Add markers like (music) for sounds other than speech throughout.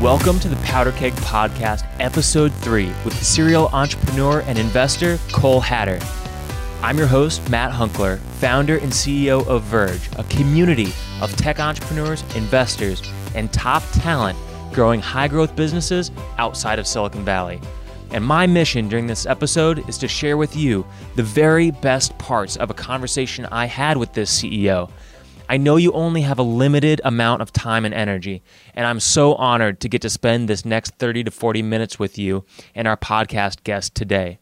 Welcome to the Powder Keg Podcast, Episode 3, with serial entrepreneur and investor Cole Hatter. I'm your host, Matt Hunckler, founder and CEO of Verge, a community of tech entrepreneurs, investors, and top talent growing high growth businesses outside of Silicon Valley. And my mission during this episode is to share with you the very best parts of a conversation I had with this CEO. I know you only have a limited amount of time and energy, and I'm so honored to get to spend this next 30 to 40 minutes with you and our podcast guest today.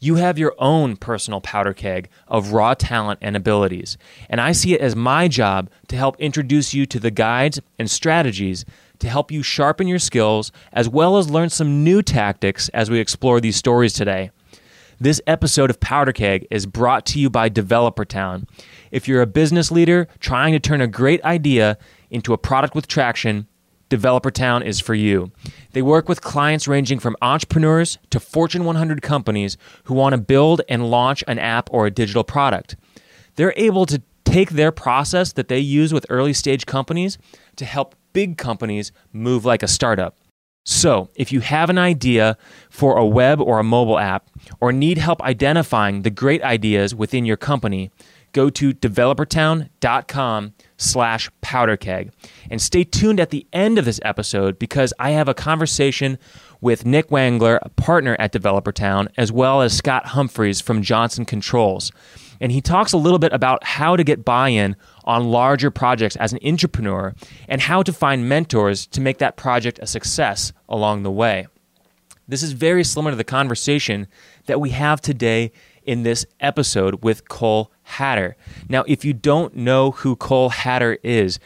You have your own personal powder keg of raw talent and abilities, and I see it as my job to help introduce you to the guides and strategies to help you sharpen your skills as well as learn some new tactics as we explore these stories today. This episode of Powder Keg is brought to you by Developer Town. If you're a business leader trying to turn a great idea into a product with traction, Developer Town is for you. They work with clients ranging from entrepreneurs to Fortune 100 companies who want to build and launch an app or a digital product. They're able to take their process that they use with early stage companies to help big companies move like a startup. So, if you have an idea for a web or a mobile app, or need help identifying the great ideas within your company, go to developertown.com slash powderkeg. And stay tuned at the end of this episode because I have a conversation with Nick Wangler, a partner at DeveloperTown, as well as Scott Humphreys from Johnson Controls. And he talks a little bit about how to get buy in on larger projects as an entrepreneur and how to find mentors to make that project a success along the way. This is very similar to the conversation that we have today in this episode with Cole Hatter. Now, if you don't know who Cole Hatter is,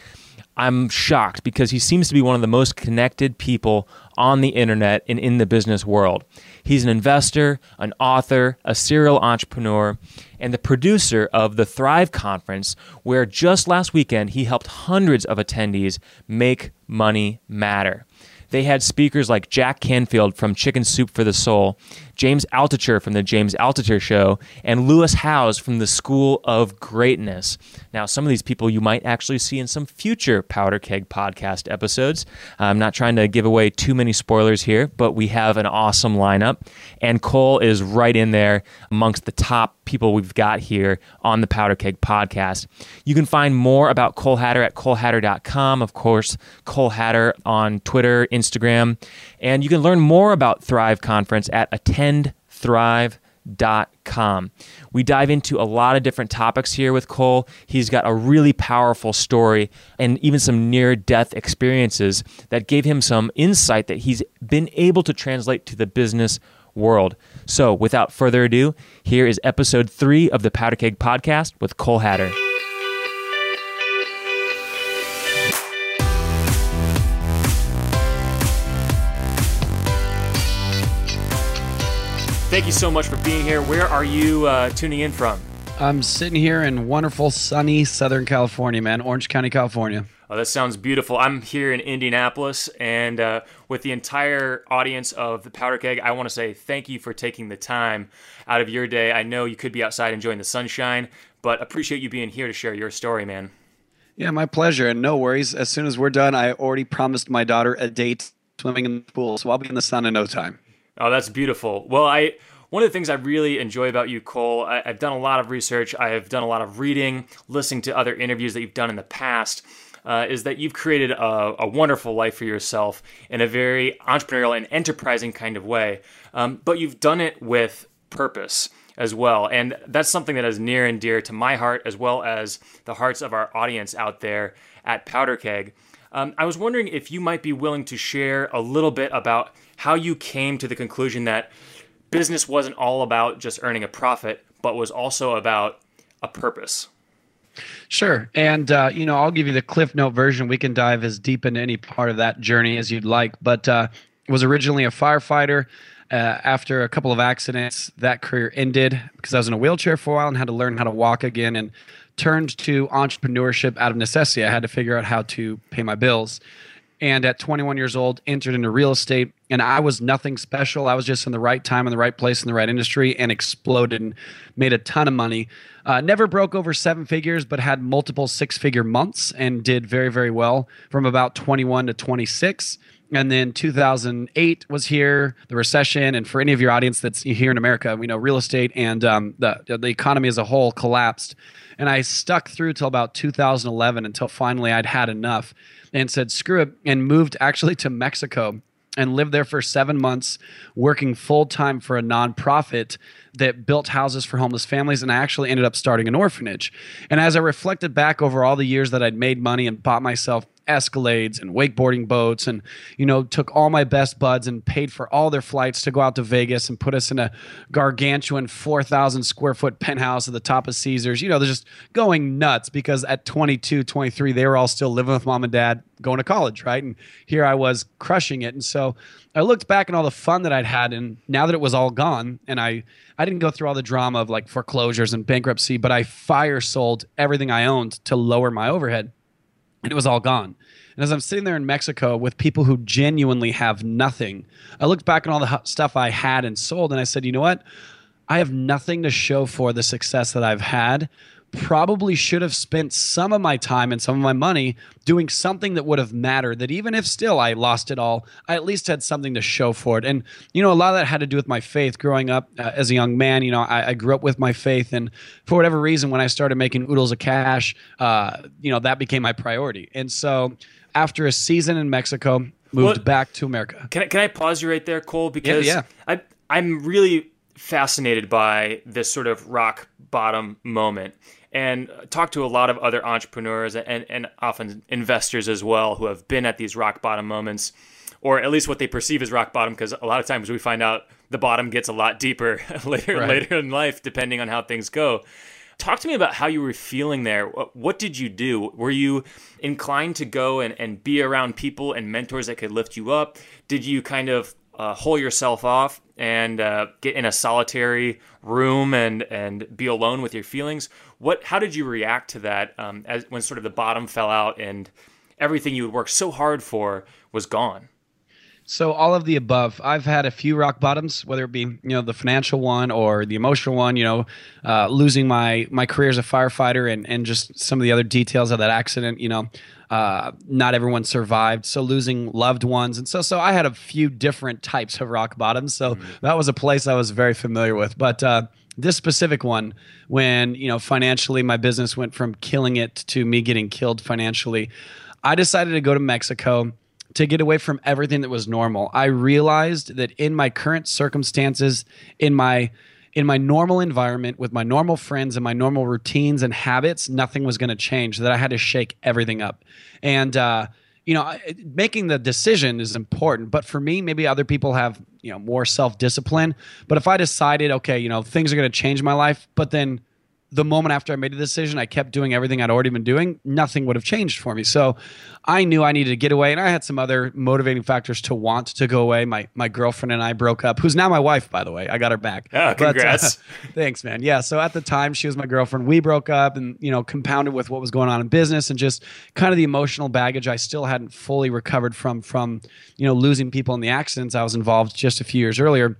I'm shocked because he seems to be one of the most connected people on the internet and in the business world. He's an investor, an author, a serial entrepreneur, and the producer of the Thrive Conference, where just last weekend he helped hundreds of attendees make money matter. They had speakers like Jack Canfield from Chicken Soup for the Soul, James Altucher from the James Altucher Show, and Lewis Howes from the School of Greatness. Now, some of these people you might actually see in some future Powder Keg podcast episodes. I'm not trying to give away too many spoilers here, but we have an awesome lineup, and Cole is right in there amongst the top people we've got here on the Powder Keg podcast. You can find more about Cole Hatter at colehatter.com. Of course, Cole Hatter on Twitter, Instagram. And you can learn more about Thrive Conference at attendthrive.com. We dive into a lot of different topics here with Cole. He's got a really powerful story and even some near death experiences that gave him some insight that he's been able to translate to the business world. So, without further ado, here is episode three of the Powder Keg Podcast with Cole Hatter. Thank you so much for being here. Where are you uh, tuning in from? I'm sitting here in wonderful, sunny Southern California, man, Orange County, California. Oh, that sounds beautiful. I'm here in Indianapolis, and uh, with the entire audience of the Powder Keg, I want to say thank you for taking the time out of your day. I know you could be outside enjoying the sunshine, but appreciate you being here to share your story, man. Yeah, my pleasure. And no worries. As soon as we're done, I already promised my daughter a date swimming in the pool, so I'll be in the sun in no time. Oh, that's beautiful. Well, I one of the things I really enjoy about you, Cole, I, have done a lot of research, I have done a lot of reading, listening to other interviews that you've done in the past uh, is that you've created a, a, wonderful life for yourself in a very entrepreneurial and enterprising kind of way. Um, but you've done it with purpose as well. And that's something that is near and dear to my heart as well as the hearts of our audience out there at Powder Keg. Um, I was wondering if you might be willing to share a little bit about how you came to the conclusion that business wasn't all about just earning a profit, but was also about a purpose. Sure. And, uh, you know, I'll give you the Cliff Note version. We can dive as deep into any part of that journey as you'd like. But uh, was originally a firefighter. Uh, after a couple of accidents, that career ended because I was in a wheelchair for a while and had to learn how to walk again and turned to entrepreneurship out of necessity. I had to figure out how to pay my bills and at 21 years old entered into real estate and i was nothing special. I was just in the right time in the right place in the right industry and exploded and made a ton of money. Uh, never broke over seven figures but had multiple six figure months and did very very well from about 21 to 26 and then 2008 was here, the recession. And for any of your audience that's here in America, we know real estate and um, the the economy as a whole collapsed. And I stuck through till about 2011 until finally I'd had enough and said screw it and moved actually to Mexico and lived there for seven months, working full time for a nonprofit that built houses for homeless families. And I actually ended up starting an orphanage. And as I reflected back over all the years that I'd made money and bought myself Escalades and wakeboarding boats, and you know, took all my best buds and paid for all their flights to go out to Vegas and put us in a gargantuan 4,000 square foot penthouse at the top of Caesars. You know, they're just going nuts because at 22, 23, they were all still living with mom and dad, going to college, right? And here I was crushing it. And so I looked back at all the fun that I'd had, and now that it was all gone, and I I didn't go through all the drama of like foreclosures and bankruptcy, but I fire sold everything I owned to lower my overhead and it was all gone. And as I'm sitting there in Mexico with people who genuinely have nothing, I looked back at all the stuff I had and sold, and I said, you know what? I have nothing to show for the success that I've had, probably should have spent some of my time and some of my money doing something that would have mattered. That even if still I lost it all, I at least had something to show for it. And, you know, a lot of that had to do with my faith growing up uh, as a young man. You know, I, I, grew up with my faith. And for whatever reason, when I started making oodles of cash, uh, you know, that became my priority. And so after a season in Mexico, moved well, back to America. Can I, can I pause you right there, Cole? Because yeah, yeah. I, I'm really fascinated by this sort of rock bottom moment and talk to a lot of other entrepreneurs and, and often investors as well who have been at these rock bottom moments or at least what they perceive as rock bottom because a lot of times we find out the bottom gets a lot deeper (laughs) later right. later in life depending on how things go talk to me about how you were feeling there what did you do were you inclined to go and, and be around people and mentors that could lift you up did you kind of uh, hole yourself off and uh, get in a solitary room and and be alone with your feelings. What? How did you react to that um, as when sort of the bottom fell out and everything you had worked so hard for was gone? So all of the above. I've had a few rock bottoms, whether it be you know the financial one or the emotional one. You know, uh, losing my my career as a firefighter and and just some of the other details of that accident. You know, uh, not everyone survived. So losing loved ones, and so so I had a few different types of rock bottoms. So mm-hmm. that was a place I was very familiar with. But uh, this specific one, when you know financially my business went from killing it to me getting killed financially, I decided to go to Mexico to get away from everything that was normal. I realized that in my current circumstances, in my in my normal environment with my normal friends and my normal routines and habits, nothing was going to change. That I had to shake everything up, and uh, you know, making the decision is important. But for me, maybe other people have you know more self discipline. But if I decided, okay, you know, things are going to change my life, but then the moment after I made the decision, I kept doing everything I'd already been doing. Nothing would have changed for me. So I knew I needed to get away, and I had some other motivating factors to want to go away. My my girlfriend and I broke up, who's now my wife, by the way. I got her back. Oh, congrats! But, uh, (laughs) (laughs) thanks, man. Yeah. So at the time, she was my girlfriend. We broke up, and you know, compounded with what was going on in business and just kind of the emotional baggage I still hadn't fully recovered from from you know losing people in the accidents I was involved just a few years earlier.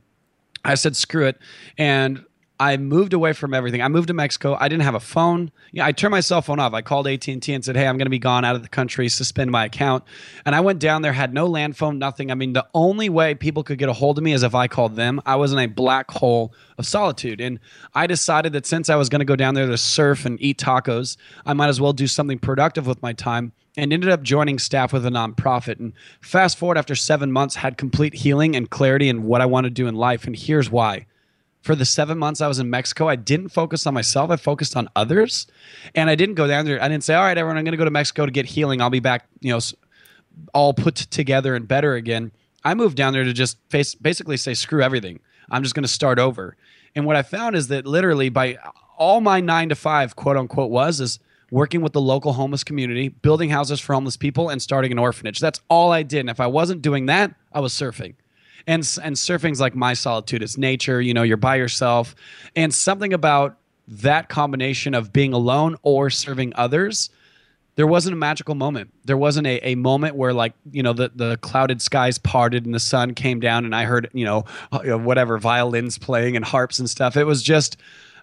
I said, screw it. And I moved away from everything. I moved to Mexico. I didn't have a phone. Yeah, I turned my cell phone off. I called AT and T and said, "Hey, I'm going to be gone out of the country. Suspend my account." And I went down there, had no land phone, nothing. I mean, the only way people could get a hold of me is if I called them. I was in a black hole of solitude, and I decided that since I was going to go down there to surf and eat tacos, I might as well do something productive with my time and ended up joining staff with a nonprofit. And fast forward after seven months, had complete healing and clarity in what I want to do in life. And here's why for the seven months I was in Mexico, I didn't focus on myself. I focused on others. And I didn't go down there. I didn't say, all right, everyone, I'm going to go to Mexico to get healing. I'll be back, you know, all put together and better again. I moved down there to just face, basically say, screw everything. I'm just going to start over. And what I found is that literally by all my nine to five, quote unquote, was is working with the local homeless community, building houses for homeless people, and starting an orphanage. That's all I did. And if I wasn't doing that, I was surfing and and surfing's like my solitude. It's nature. You know, you're by yourself, and something about that combination of being alone or serving others there wasn't a magical moment. There wasn't a, a moment where like, you know, the, the clouded skies parted and the sun came down and I heard, you know, uh, whatever violins playing and harps and stuff. It was just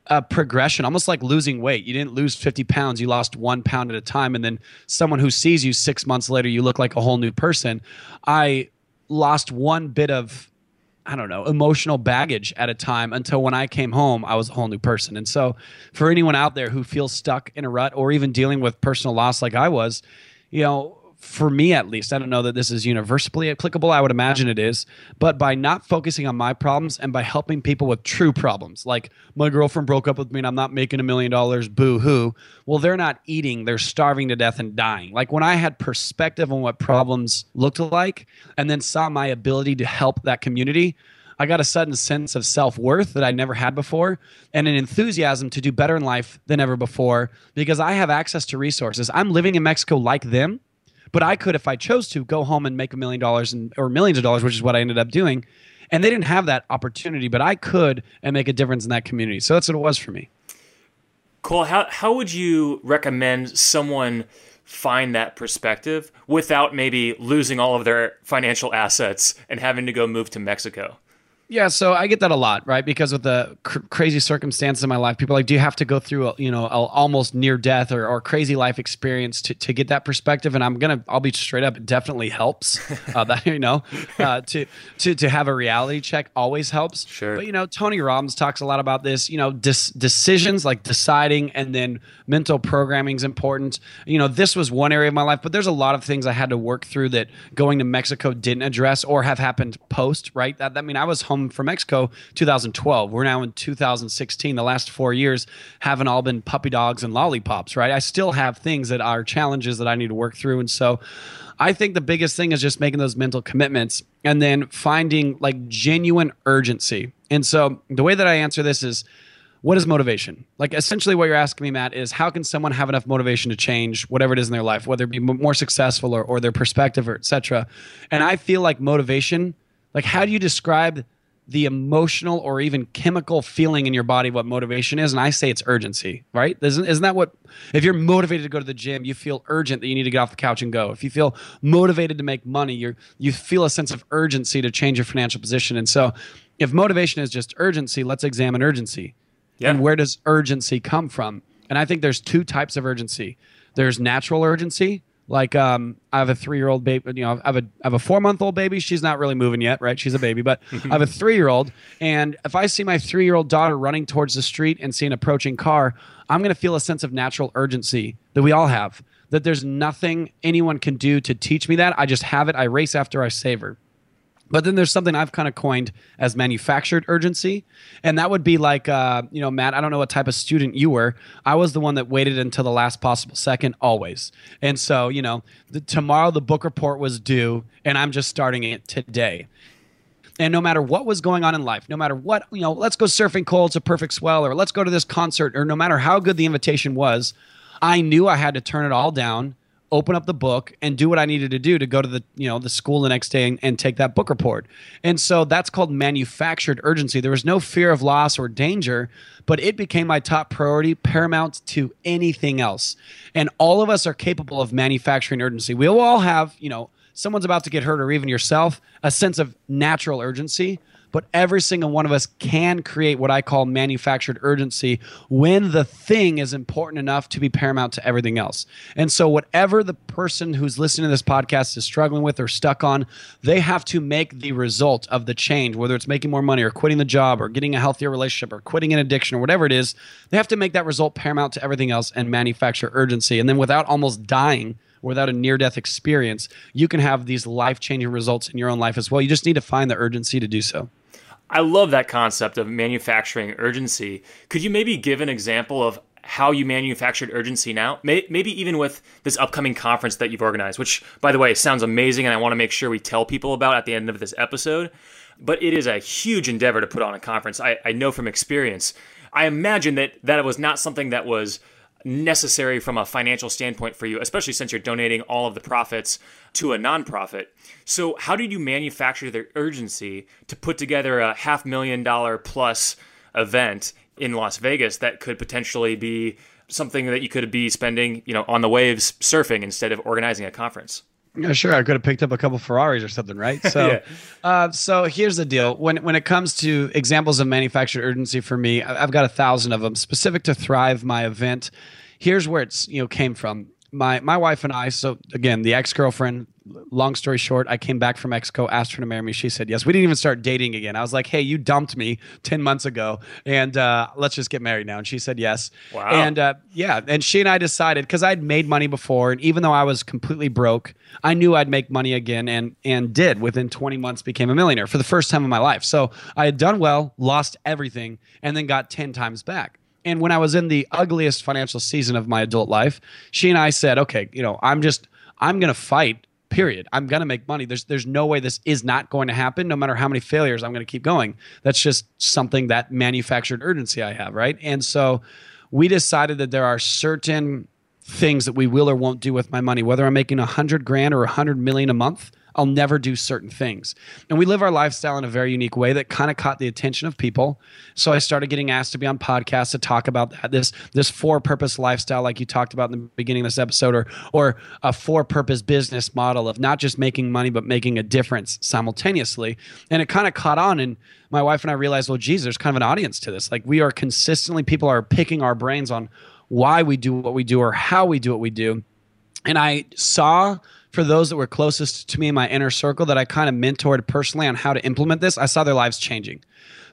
a progression, almost like losing weight. You didn't lose 50 pounds, you lost one pound at a time. And then someone who sees you six months later, you look like a whole new person. I lost one bit of I don't know, emotional baggage at a time until when I came home, I was a whole new person. And so, for anyone out there who feels stuck in a rut or even dealing with personal loss like I was, you know, for me at least, I don't know that this is universally applicable. I would imagine it is. But by not focusing on my problems and by helping people with true problems, like my girlfriend broke up with me and I'm not making a million dollars, boo hoo. Well, they're not eating, they're starving to death and dying. Like when I had perspective on what problems looked like and then saw my ability to help that community, I got a sudden sense of self worth that I never had before and an enthusiasm to do better in life than ever before because I have access to resources. I'm living in Mexico like them but I could, if I chose to, go home and make a million dollars and or millions of dollars, which is what I ended up doing. And they didn't have that opportunity, but I could and make a difference in that community. So that's what it was for me. Cole, how, how would you recommend someone find that perspective without maybe losing all of their financial assets and having to go move to Mexico? Yeah, so I get that a lot, right? Because with the cr- crazy circumstances in my life, people are like, do you have to go through, a, you know, a almost near death or, or crazy life experience to, to get that perspective? And I'm gonna, I'll be straight up, it definitely helps. Uh, that (laughs) you know, uh, to to to have a reality check always helps. Sure. But you know, Tony Robbins talks a lot about this. You know, dis- decisions like deciding and then mental programming is important. You know, this was one area of my life, but there's a lot of things I had to work through that going to Mexico didn't address or have happened post. Right. That I mean, I was home from Mexico 2012. We're now in 2016. The last four years haven't all been puppy dogs and lollipops, right? I still have things that are challenges that I need to work through. And so I think the biggest thing is just making those mental commitments and then finding like genuine urgency. And so the way that I answer this is, what is motivation? Like essentially what you're asking me, Matt, is how can someone have enough motivation to change whatever it is in their life, whether it be more successful or, or their perspective or etc. And I feel like motivation, like how do you describe the emotional or even chemical feeling in your body what motivation is and i say it's urgency right? Isn't, isn't that what if you're motivated to go to the gym you feel urgent that you need to get off the couch and go. If you feel motivated to make money you you feel a sense of urgency to change your financial position. And so if motivation is just urgency let's examine urgency. Yeah. and where does urgency come from? And i think there's two types of urgency. There's natural urgency like um, I have a three year old baby. You know, I have a I have a four month old baby. She's not really moving yet, right? She's a baby, but I have a (laughs) three year old, and if I see my three year old daughter running towards the street and see an approaching car, I'm going to feel a sense of natural urgency that we all have. That there's nothing anyone can do to teach me that. I just have it. I race after I savor. But then there's something I've kind of coined as manufactured urgency. And that would be like, uh, you know, Matt, I don't know what type of student you were. I was the one that waited until the last possible second, always. And so, you know, the, tomorrow the book report was due, and I'm just starting it today. And no matter what was going on in life, no matter what, you know, let's go surfing Cole, it's a perfect swell, or let's go to this concert, or no matter how good the invitation was, I knew I had to turn it all down open up the book and do what I needed to do to go to the you know the school the next day and, and, take that book report. And so that's called manufactured urgency. There was no fear of loss or danger, but it became my top priority, paramount to anything else. And all of us are capable of manufacturing urgency. We all have you know someone's about to get hurt or even yourself a sense of natural urgency but every single one of us can create what I call manufactured urgency when the thing is important enough to be paramount to everything else. And so, whatever the person who's listening to this podcast is struggling with or stuck on, they have to make the result of the change, whether it's making more money or quitting the job or getting a healthier relationship or quitting an addiction or whatever it is, they have to make that result paramount to everything else and manufacture urgency. And then, without almost dying, without a near death experience, you can have these life changing results in your own life as well. You just need to find the urgency to do so. I love that concept of manufacturing urgency. Could you maybe give an example of how you manufactured urgency now? Maybe even with this upcoming conference that you've organized, which, by the way, sounds amazing, and I want to make sure we tell people about at the end of this episode. But it is a huge endeavor to put on a conference. I, I know from experience. I imagine that that it was not something that was necessary from a financial standpoint for you, especially since you're donating all of the profits to a nonprofit. So, how did you manufacture the urgency to put together a half million dollar plus event in Las Vegas that could potentially be something that you could be spending, you know, on the waves surfing instead of organizing a conference? Yeah, sure. I could have picked up a couple Ferraris or something, right? (laughs) So, yeah. uh, so here's the deal. When when it comes to examples of manufactured urgency for me, I've got a thousand of them specific to Thrive, my event. Here's where it's you know came from my my wife and I. So again, the ex girlfriend. Long story short, I came back from Mexico, asked her to marry me. She said yes. We didn't even start dating again. I was like, "Hey, you dumped me ten months ago, and uh, let's just get married now." And she said yes. Wow. And uh, yeah, and she and I decided because I'd made money before, and even though I was completely broke, I knew I'd make money again, and and did. Within 20 months, became a millionaire for the first time in my life. So I had done well, lost everything, and then got 10 times back. And when I was in the ugliest financial season of my adult life, she and I said, okay, you know, I'm just, I'm going to fight. Period. I'm going to make money. There's, there's no way this is not going to happen. No matter how many failures, I'm going to keep going. That's just something that manufactured urgency I have, right? And so, we decided that there are certain things that we will or won't do with my money, whether I'm making a hundred grand or a hundred million a month. I'll never do certain things. And we live our lifestyle in a very unique way that kind of caught the attention of people. So I started getting asked to be on podcasts to talk about that. This this for purpose lifestyle, like you talked about in the beginning of this episode, or or a for purpose business model of not just making money but making a difference simultaneously. And it kind of caught on and my wife and I realized, well, geez, there's kind of an audience to this. Like we are consistently, people are picking our brains on why we do what we do or how we do what we do. And I saw for those that were closest to me in my inner circle that I kind of mentored personally on how to implement this, I saw their lives changing,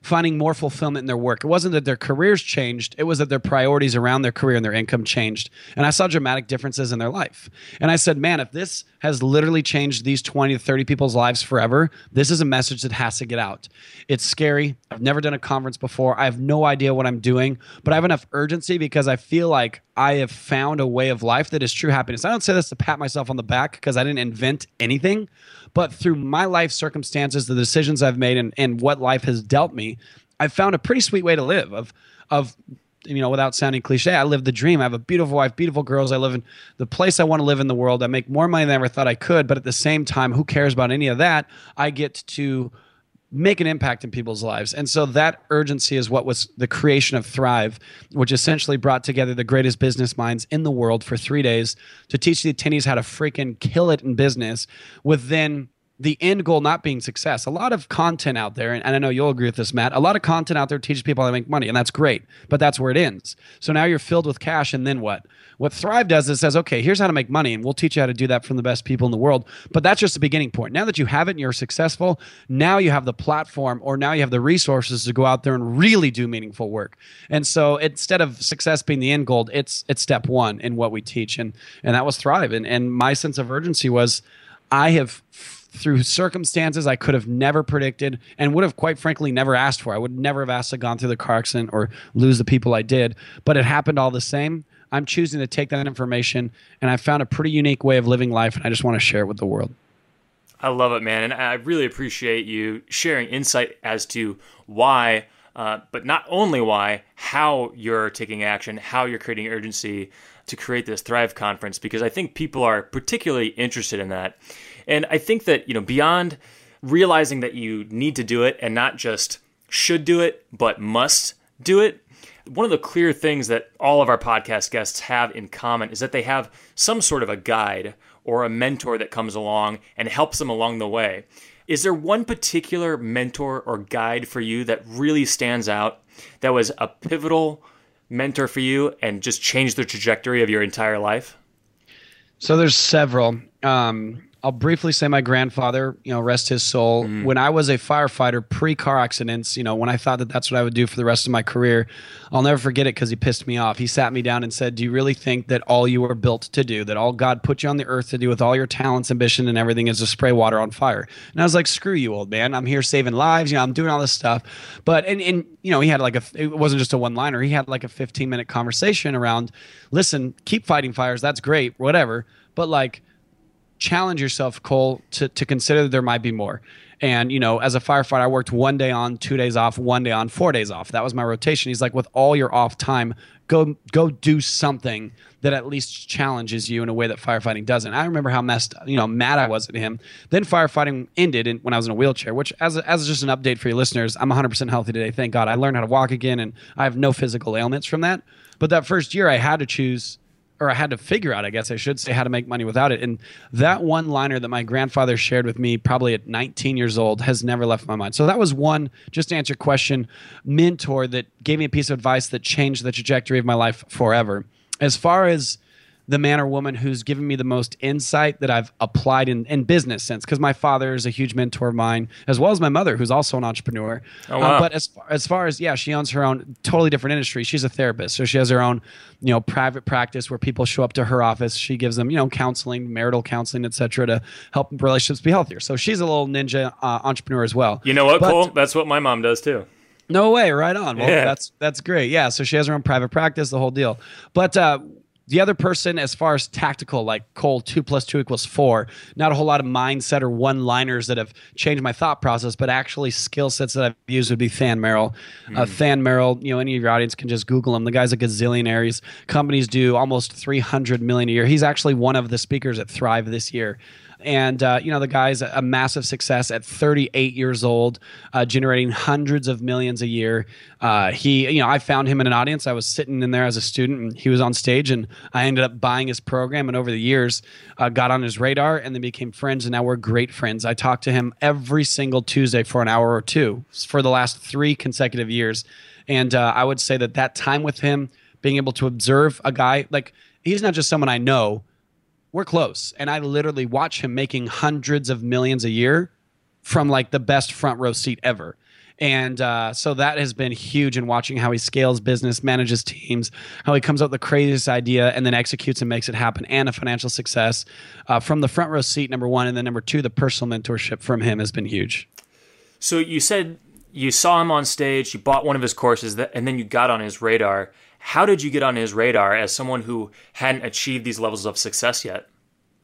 finding more fulfillment in their work. It wasn't that their careers changed, it was that their priorities around their career and their income changed. And I saw dramatic differences in their life. And I said, man, if this has literally changed these 20 to 30 people's lives forever, this is a message that has to get out. It's scary. I've never done a conference before. I have no idea what I'm doing, but I have enough urgency because I feel like I have found a way of life that is true happiness. I don't say this to pat myself on the back because I didn't invent anything, but through my life circumstances, the decisions I've made, and, and what life has dealt me, I've found a pretty sweet way to live. Of of you know, without sounding cliche, I live the dream. I have a beautiful wife, beautiful girls. I live in the place I want to live in the world. I make more money than I ever thought I could, but at the same time, who cares about any of that? I get to make an impact in people's lives. And so that urgency is what was the creation of Thrive, which essentially brought together the greatest business minds in the world for three days to teach the attendees how to freaking kill it in business with then the end goal not being success. A lot of content out there, and I know you'll agree with this, Matt. A lot of content out there teaches people how to make money, and that's great, but that's where it ends. So now you're filled with cash, and then what? What Thrive does is says, okay, here's how to make money, and we'll teach you how to do that from the best people in the world. But that's just the beginning point. Now that you have it and you're successful, now you have the platform, or now you have the resources to go out there and really do meaningful work. And so instead of success being the end goal, it's it's step one in what we teach, and and that was Thrive. And and my sense of urgency was, I have through circumstances I could have never predicted and would have quite frankly never asked for. I would never have asked to gone through the car accident or lose the people I did, but it happened all the same. I'm choosing to take that information and I found a pretty unique way of living life and I just want to share it with the world. I love it, man. And I really appreciate you sharing insight as to why, uh, but not only why, how you're taking action, how you're creating urgency to create this Thrive conference, because I think people are particularly interested in that. And I think that, you know, beyond realizing that you need to do it and not just should do it, but must do it, one of the clear things that all of our podcast guests have in common is that they have some sort of a guide or a mentor that comes along and helps them along the way. Is there one particular mentor or guide for you that really stands out that was a pivotal mentor for you and just changed the trajectory of your entire life? So there's several. Um, I'll briefly say my grandfather, you know, rest his soul. Mm. When I was a firefighter pre car accidents, you know, when I thought that that's what I would do for the rest of my career, I'll never forget it because he pissed me off. He sat me down and said, Do you really think that all you were built to do, that all God put you on the earth to do with all your talents, ambition, and everything is to spray water on fire? And I was like, Screw you, old man. I'm here saving lives. You know, I'm doing all this stuff. But, and, and you know, he had like a, it wasn't just a one liner. He had like a 15 minute conversation around, listen, keep fighting fires. That's great, whatever. But like, challenge yourself, Cole, to, to consider that there might be more. And, you know, as a firefighter, I worked one day on, two days off, one day on, four days off. That was my rotation. He's like, with all your off time, go go do something that at least challenges you in a way that firefighting doesn't. I remember how messed, you know, mad I was at him. Then firefighting ended in, when I was in a wheelchair, which as, as just an update for your listeners, I'm 100% healthy today. Thank God. I learned how to walk again and I have no physical ailments from that. But that first year I had to choose or I had to figure out, I guess I should say, how to make money without it. And that one liner that my grandfather shared with me, probably at 19 years old, has never left my mind. So that was one, just to answer question, mentor that gave me a piece of advice that changed the trajectory of my life forever. As far as the man or woman who's given me the most insight that I've applied in, in business sense. Because my father is a huge mentor of mine, as well as my mother, who's also an entrepreneur. Oh, wow. Um, but as far, as far as yeah, she owns her own totally different industry. She's a therapist, so she has her own you know private practice where people show up to her office. She gives them you know counseling, marital counseling, etc., to help relationships be healthier. So she's a little ninja uh, entrepreneur as well. You know what, But- Cole? That's what my mom does too. no way, right on. Well, Yeah. that's that's great. Yeah, so she has her own private practice, the whole deal. But uh, the other person, as far as tactical, like Cole, two plus two equals four. Not a whole lot of mindset or one-liners that have changed my thought process, but actually skill sets that I've used would be Than Merrill. Uh, Than Merrill, you know, any of your audience can just Google him. The guy's a gazillionaire. His companies do almost three hundred million a year. He's actually one of the speakers at Thrive this year and uh, you know the guy's a, massive success at 38 years old uh, generating hundreds of millions a year. Uh, he you know i found him in an audience. I was sitting in there as a student and he was on stage and i ended up buying his program. And over the years uh, got on his radar and then became friends and now we're great friends. I talk to him every single tuesday for an hour or two for the last three consecutive years. And uh, i would say that that time with him being able to observe a guy like he's not just someone i know we're close. And i literally watch him making hundreds of millions a year from like the best front row seat ever. And uh, so that has been huge in watching how he scales business manages teams how he comes up with the craziest idea and then executes and makes it happen and a financial success. Uh, from the front row seat number one and then number two the personal mentorship from him has been huge. So you said you saw him on stage, you bought one of his courses, and then you got on his radar. How did you get on his radar as someone who hadn't achieved these levels of success yet?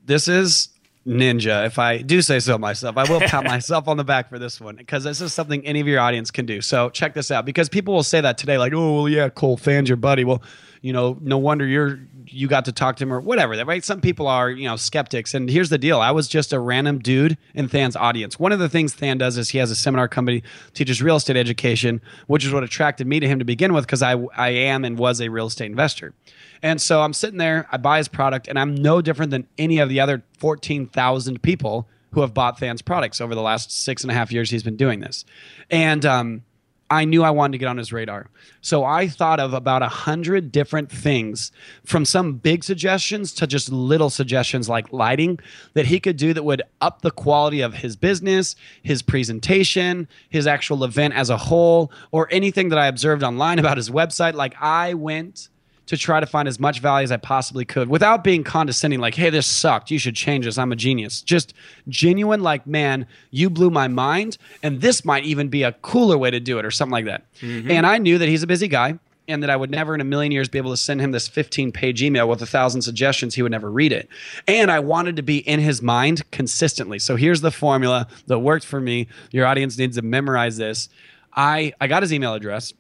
this is ninja if i do say so myself. I will pat (laughs) myself on the back for this one because this is something any of your audience can do. So check this out because people will say that today like oh well yeah cole Than's your buddy. Well you know no wonder you're you got to talk to him or whatever That right? Some people are you know skeptics. And here's the deal. I was just a random dude in than's audience. One of the things than does is he has a seminar company teaches real estate education which is what attracted me to him to begin with because i i am and was a real estate investor. And so I'm sitting there, I buy his product, and I'm no different than any of the other 14,000 people who have bought Than's products over the last six and a half years he's been doing this. And um, I knew I wanted to get on his radar. So I thought of about a hundred different things from some big suggestions to just little suggestions like lighting that he could do that would up the quality of his business, his presentation, his actual event as a whole, or anything that I observed online (laughs) about his website. Like I went to try to find as much value as I possibly could without being condescending, like, hey, this sucked. You should change this. I'm a genius. Just genuine, like, man, you blew my mind. And this might even be a cooler way to do it or something like that. Mm-hmm. And I knew that he's a busy guy and that I would never in a million years be able to send him this 15 page email with a thousand suggestions. He would never read it. And I wanted to be in his mind consistently. So here's the formula that worked for me. Your audience needs to memorize this. I, I got his email address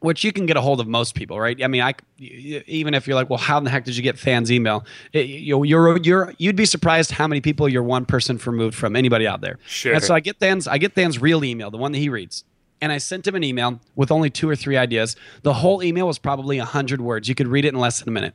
which you can get a hold of most people, right? I mean, I even if you're like, well, how in the heck did you get Than's email? It, you, you're you're you'd be surprised how many people you're one person removed from anybody out there. Sure. And so I get Dan's I get Than's real email, the one that he reads. And I sent him an email with only two or three ideas. The whole email was probably 100 words. You could read it in less than a minute.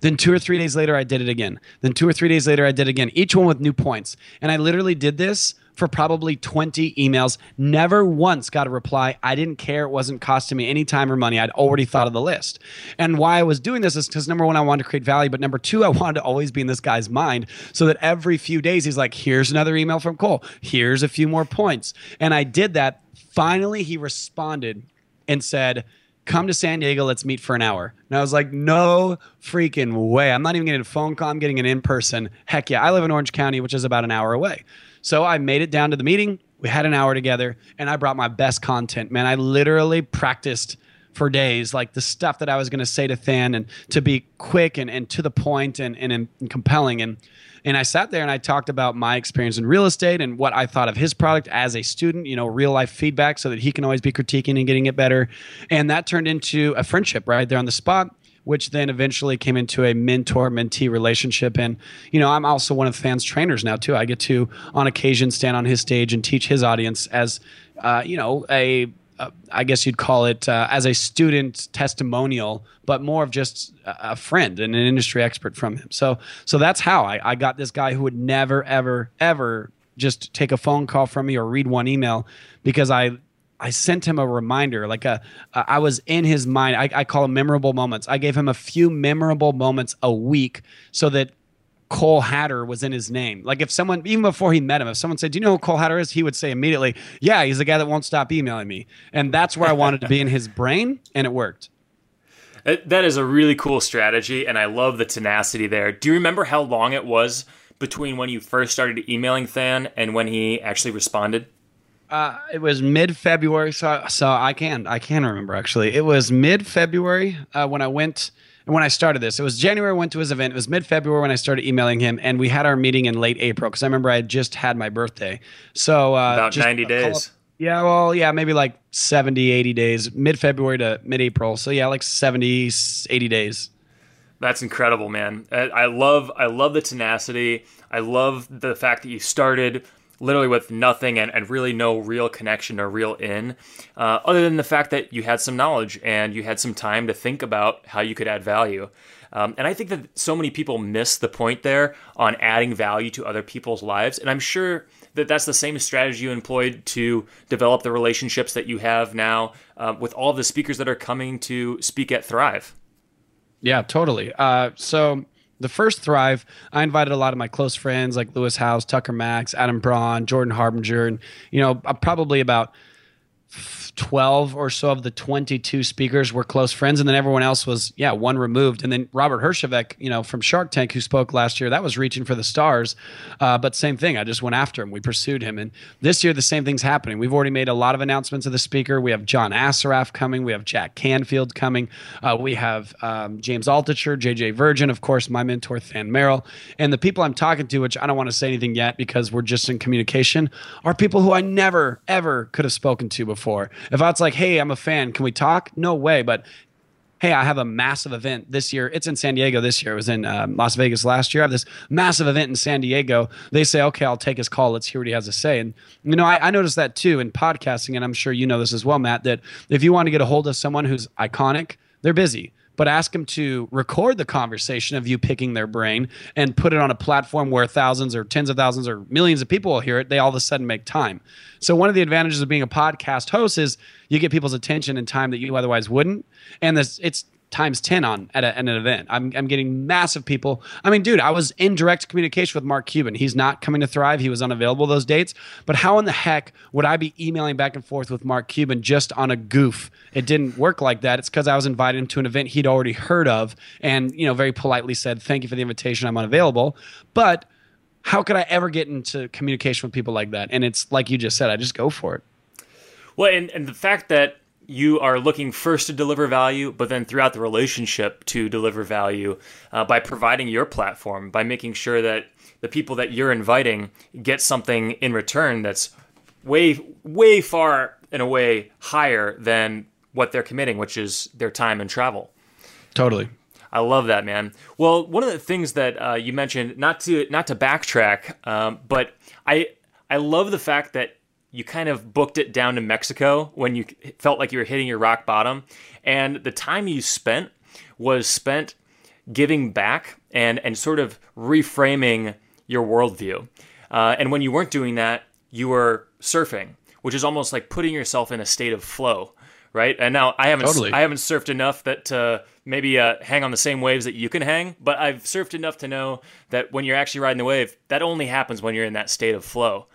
Then two or three days later, I did it again. Then two or three days later, I did it again, each one with new points. And I literally did this for probably 20 emails. Never once got a reply. I didn't care. It wasn't costing me any time or money. I'd already thought of the list. And why I was doing this is because number one, I wanted to create value. But number two, I wanted to always be in this guy's mind so that every few days he's like, here's another email from Cole. Here's a few more points. And I did that. Finally, he responded and said, come to San Diego, let's meet for an hour. And I was like, no freaking way. I'm not even getting a phone call, I'm getting an in person. Heck yeah. I live in Orange County, which is about an hour away. So I made it down to the meeting. We had an hour together, and I brought my best content. Man, I literally practiced for days, like the stuff that I was going to say to Than and to be quick and, and to the point and, and, and compelling. And, and I sat there and I talked about my experience in real estate and what I thought of his product as a student, you know, real life feedback so that he can always be critiquing and getting it better. And that turned into a friendship right there on the spot which then eventually came into a mentor mentee relationship. And, you know, I'm also one of Than's trainers now, too. I get to, on occasion, stand on his stage and teach his audience as, uh, you know, a, uh, I guess you'd call it uh, as a student testimonial, but more of just a a friend and an industry expert from him. So, so that's how I, I got this guy who would never, ever, ever just take a phone call from me or read one email because I I sent him a reminder, like a, I was in his mind. I, I call them memorable moments. I gave him a few memorable moments a week so that Cole Hatter was in his name. Like if someone, even before he met him, if someone said, "Do you know who Cole Hatter is?" He would say immediately, "Yeah, he's the guy that won't stop emailing me." And that's where I wanted to be in his (laughs) brain, and it worked. Uh, that is a really cool strategy, and I love the tenacity there. Do you remember how long it was between when you first started emailing Than and when he actually responded? Uh, it was mid February, so so I can I can remember actually. It was mid February uh, when I went when I started this. It was January. I went to his event. It was mid February when I started emailing him, and we had our meeting in late April because I remember I had just had my birthday. So uh, about ninety days. Yeah, well, yeah, maybe like 70, 80 days, mid February to mid April. So yeah, like 70, 80 days. That's incredible, man. I love I love the tenacity. I love the fact that you started literally with nothing and, and really no real connection or real in, uh, other than the fact that you had some knowledge and you had some time to think about how you could add value. Um, and I think that so many people miss the point there on adding value to other people's lives. And I'm sure that that's the same strategy you employed to develop the relationships that you have now uh, with all the speakers that are coming to speak at Thrive. Yeah, totally. Uh, so the first Thrive, I invited a lot of my close friends like Lewis Howes, Tucker Max, Adam Braun, Jordan Harbinger, and you know, probably about 12 or so of the 22 speakers were close friends and then everyone else was yeah one removed. And then robert herjavec you know from shark tank who spoke last year that was reaching for the stars. Uh, but same thing i just went after him. We pursued him. And this year the same thing's happening. We've already made a lot of announcements of the speaker. We have john assaraf coming. We have jack canfield coming. Uh, we have um, james altucher jj virgin of course my mentor than merrill. And the people i'm talking to which i don't want to say anything yet because we're just in communication are people who i never ever could have spoken to before if I was like, hey, I'm a fan, can we talk? No way. But hey, I have a massive event this year. It's in San Diego this year. It was in um, Las Vegas last year. I have this massive event in San Diego. They say, okay, I'll take his call. Let's hear what he has to say. And, you know, I, I noticed that too in podcasting, and I'm sure you know this as well, Matt, that if you want to get a hold of someone who's iconic, they're busy but ask them to record the conversation of you picking their brain and put it on a platform where thousands or tens of thousands or millions of people will hear it. They all of a sudden make time. So, one of the advantages of being a podcast host is you get people's attention in time that you otherwise wouldn't. And this, it's times 10 on at, a, at, an event. I'm, I'm getting massive people. I mean, dude, I was in direct communication with Mark Cuban. He's not coming to Thrive. He was unavailable those dates. But how in the heck would I be emailing back and forth with Mark Cuban just on a goof? It didn't work like that. It's because I was invited him to an event he'd already heard of and, you know, very politely said, thank you for the invitation. I'm unavailable. But how could I ever get into communication with people like that? And it's like you just said, I just go for it. Well, and, and the fact that you are looking first to deliver value, but then throughout the relationship to deliver value uh, by providing your platform, by making sure that the people that you're inviting get something in return that's way, way far in a way higher than what they're committing, which is their time and travel. Totally. I love that, man. Well, one of the things that uh, you mentioned, not to not to backtrack, um, but I I love the fact that you kind of booked it down to Mexico when you felt like you were hitting your rock bottom. And the time you spent was spent giving back and, and sort of reframing your worldview. Uh, and when you weren't doing that, you were surfing, which is almost like putting yourself in a state of flow, right? And now I haven't totally. I haven't surfed enough that to maybe uh, hang on the same waves that you can hang, but I've surfed enough to know that when you're actually riding the wave, that only happens when you're in that state of flow.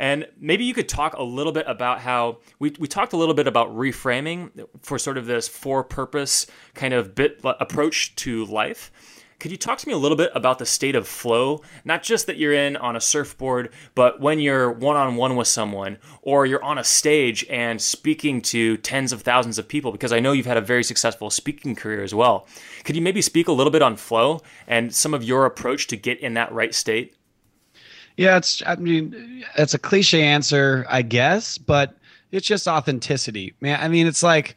And maybe you could talk a little bit about how we, we talked a little bit about reframing for sort of this for purpose kind of bit approach to life. Could you talk to me a little bit about the state of flow? Not just that you're in on a surfboard, but when you're one on one with someone or you're on a stage and speaking to tens of thousands of people, because I know you've had a very successful speaking career as well. Could you maybe speak a little bit on flow and some of your approach to get in that right state? Yeah, it's. I mean, it's a cliche answer, I guess, but it's just authenticity, man. I mean, it's like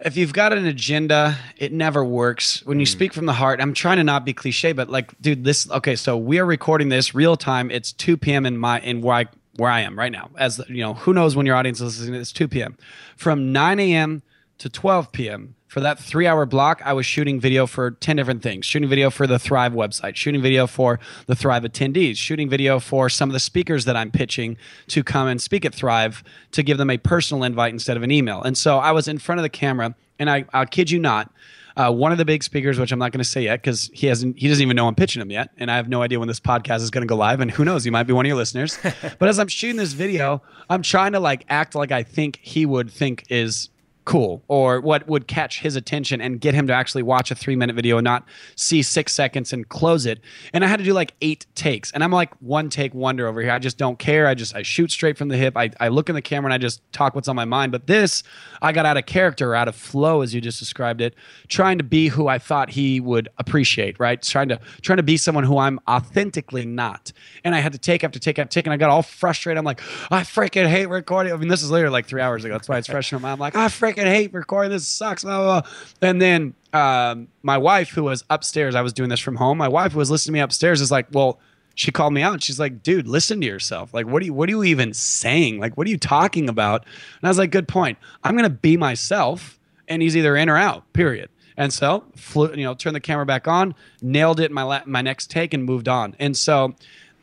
if you've got an agenda, it never works. When you mm. speak from the heart, I'm trying to not be cliche, but like, dude, this. Okay, so we are recording this real time. It's 2 p.m. in my in where I where I am right now. As you know, who knows when your audience is listening? It's 2 p.m. From 9 a.m. to 12 p.m For that three hour block, I was shooting video for 10 different things shooting video for the Thrive website, shooting video for the Thrive attendees, shooting video for some of the speakers that I'm pitching to come and speak at Thrive to give them a personal invite instead of an email. And so I was in front of the camera, and I, I'll kid you not, uh, one of the big speakers, which I'm not going to say yet because he hasn't, he doesn't even know I'm pitching him yet, and I have no idea when this podcast is going to go live, and who knows, he might be one of your listeners. (laughs) but as I'm shooting this video, I'm trying to like act like I think he would think is cool or what would catch his attention and get him to actually watch a three minute video and not see six seconds and close it. And i had to do like eight takes. And i'm like one take wonder over here. I just don't care. I just i shoot straight from the hip. I, I look in the camera and i just talk what's on my mind. But this i got out of character out of flow as you just described it trying to be who i thought he would appreciate right? Trying to trying to be someone who i'm authentically not. And i had to take after take after take and i got all frustrated. I'm like i freaking hate recording. I mean this is literally like three hours ago. That's why it's fresh in my mind. I'm like i freaking freaking hate recording. This sucks. Blah, blah, blah. And then um, my wife, who was upstairs, I was doing this from home. My wife, who was listening to me upstairs, is like, well, she called me out. She's like, dude, listen to yourself. Like, what are you, what are you even saying? Like, what are you talking about? And I was like, good point. I'm to be myself and he's either in or out, period. And so, flew, you know, turned the camera back on, nailed it in my, la- my next take and moved on. And so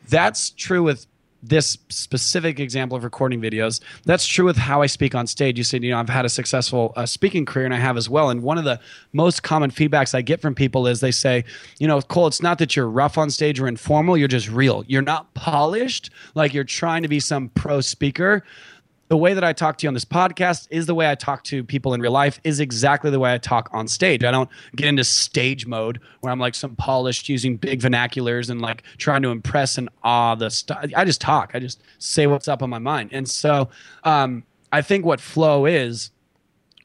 that's true with this specific example of recording videos. That's true with how I speak on stage. You said, you know, I've had a successful uh, speaking career and I have as well. And one of the most common feedbacks I get from people is they say, you know, Cole, it's not that you're rough on stage or informal, you're just real. You're not polished, like you're trying to be some pro speaker the way that I talk to you on this podcast is the way I talk to people in real life, is exactly the way I talk on stage. I don't get into stage mode where I'm like some polished using big vernaculars and like trying to impress and awe the stuff. I just talk. I just say what's up on my mind. And so um, I think what flow is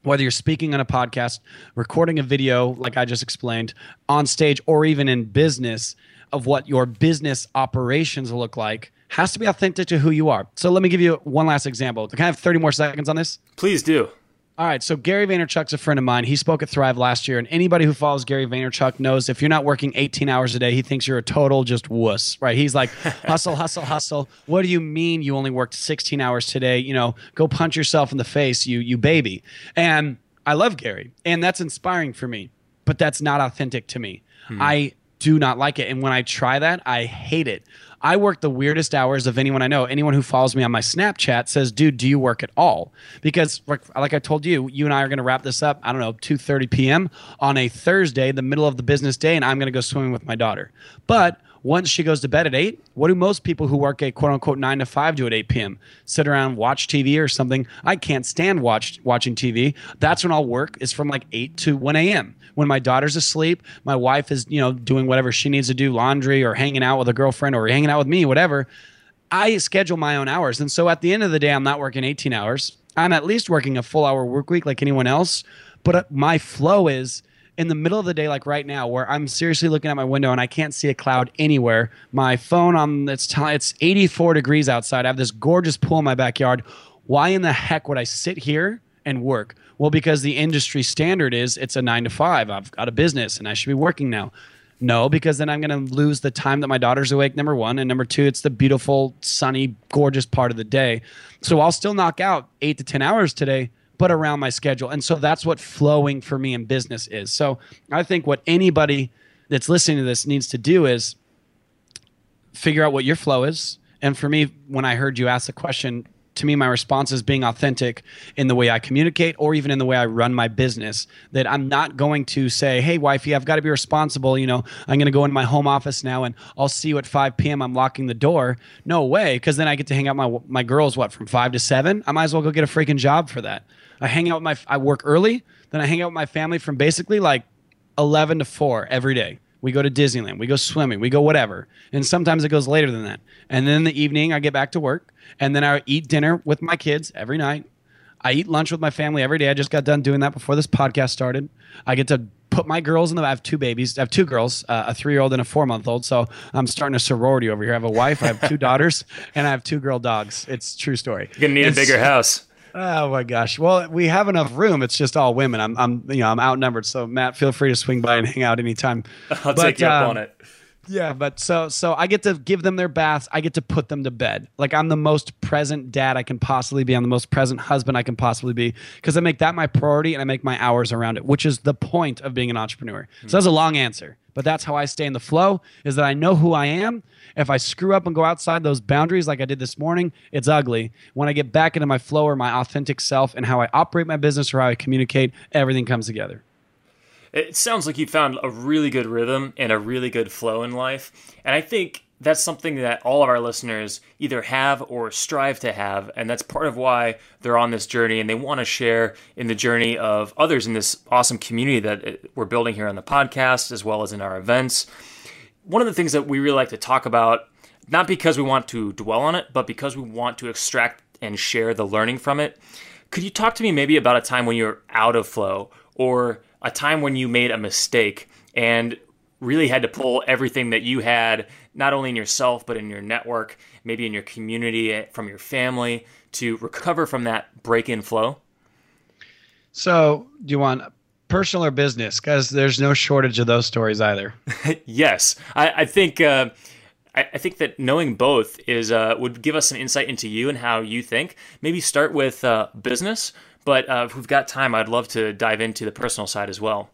whether you're speaking on a podcast, recording a video, like I just explained, on stage, or even in business, of what your business operations look like has to be authentic to who you are. So let me give you one last example. Can I have 30 more seconds on this? Please do. All right, so Gary Vaynerchuk's a friend of mine. He spoke at Thrive last year, and anybody who follows Gary Vaynerchuk knows if you're not working 18 hours a day, he thinks you're a total just wuss, right? He's like, (laughs) hustle, hustle, hustle. What do you mean you only worked 16 hours today? You know, go punch yourself in the face, you you baby. And I love Gary, and that's inspiring for me, but that's not authentic to me. Hmm. I do not like it, and when I try that, I hate it. I work the weirdest hours of anyone I know. Anyone who follows me on my Snapchat says, "Dude, do you work at all?" Because like, I told you, you and I are going to wrap this up. I don't know, two thirty p.m. on a Thursday, the middle of the business day, and I'm going to go swimming with my daughter. But once she goes to bed at 8 what do most people who work a quote unquote 9 to 5 do at 8 p.m sit around watch tv or something i can't stand watch, watching tv that's when i'll work is from like 8 to 1 a.m when my daughter's asleep my wife is you know doing whatever she needs to do laundry or hanging out with a girlfriend or hanging out with me whatever i schedule my own hours and so at the end of the day i'm not working 18 hours i'm at least working a full hour work week like anyone else but uh, my flow is in the middle of the day, like right now, where I'm seriously looking at my window and I can't see a cloud anywhere. My phone on it's t- it's 84 degrees outside. I have this gorgeous pool in my backyard. Why in the heck would I sit here and work? Well, because the industry standard is it's a nine to five. I've got a business and I should be working now. No, because then I'm going to lose the time that my daughter's awake, number one. And number two, it's the beautiful, sunny, gorgeous part of the day. So I'll still knock out eight to 10 hours today, but around my schedule. And so that's what flowing for me in business is. So I think what anybody that's listening to this needs to do is figure out what your flow is. And for me, when I heard you ask the question, to me, my response is being authentic in the way I communicate or even in the way I run my business. That I'm not going to say, hey, wifey, I've got to be responsible. You know, I'm going to go into my home office now and I'll see you at 5 p.m. I'm locking the door. No way. Because then I get to hang out my, my girls, what, from 5 to 7? I might as well go get a freaking job for that. I hang out with my, I work early, then I hang out with my family from basically like 11 to 4 every day. We go to Disneyland, we go swimming, we go whatever. And sometimes it goes later than that. And then in the evening, I get back to work. And then I eat dinner with my kids every night. I eat lunch with my family every day. I just got done doing that before this podcast started. I get to put my girls in the. I have two babies. I have two girls, uh, a three-year-old and a four-month-old. So I'm starting a sorority over here. I have a wife, I have two (laughs) daughters, and I have two girl dogs. It's true story. You're gonna need it's, a bigger house. Oh my gosh! Well, we have enough room. It's just all women. I'm, I'm, you know, I'm outnumbered. So Matt, feel free to swing by and hang out anytime. (laughs) I'll but, take you up um, on it. Yeah, but so so I get to give them their baths. I get to put them to bed. Like I'm the most present dad I can possibly be. I'm the most present husband I can possibly be because I make that my priority and I make my hours around it, which is the point of being an entrepreneur. So that's a long answer, but that's how I stay in the flow. Is that I know who I am. If I screw up and go outside those boundaries like I did this morning, it's ugly. When I get back into my flow or my authentic self and how I operate my business or how I communicate, everything comes together. It sounds like you found a really good rhythm and a really good flow in life. And I think that's something that all of our listeners either have or strive to have. And that's part of why they're on this journey and they want to share in the journey of others in this awesome community that uh, we're building here on the podcast as well as in our events. One of the things that we really like to talk about, not because we want to dwell on it, but because we want to extract and share the learning from it. Could you talk to me maybe about a time when you're out of flow or a time when you made a mistake and really had to pull everything that you had, not only in yourself, but in your network, maybe in your community, eh, from your family, to recover from that break in flow? So, do you want personal or business? Because there's no shortage of those stories either. (laughs) yes. I, I think. Uh, I, think that knowing both is uh, would give us some insight into you and how you think. Maybe start with uh, business, but uh, if we've got time, I'd love to dive into the personal side as well.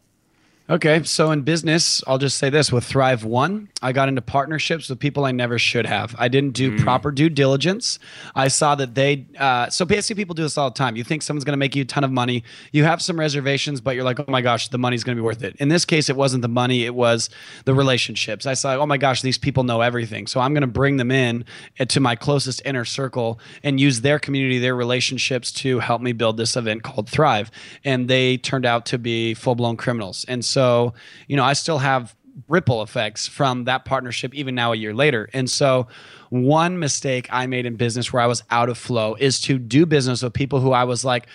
Okay, so in business, I'll just say this with Thrive One, I got into partnerships with people I never should have. I didn't do mm. proper due diligence. I saw that they, uh, so basically, people do this all the time. You think someone's going to make you a ton of money, you have some reservations, but you're like, oh my gosh, the money's going to be worth it. In this case, it wasn't the money, it was the relationships. I saw, oh my gosh, these people know everything. So I'm going to bring them in uh, to my closest inner circle and use their community, their relationships to help me build this event called Thrive. And they turned out to be full blown criminals. And so, you know, I still have ripple effects from that partnership even now a year later. And so one mistake I made in business where I was out of flow is to do business with people who I was like,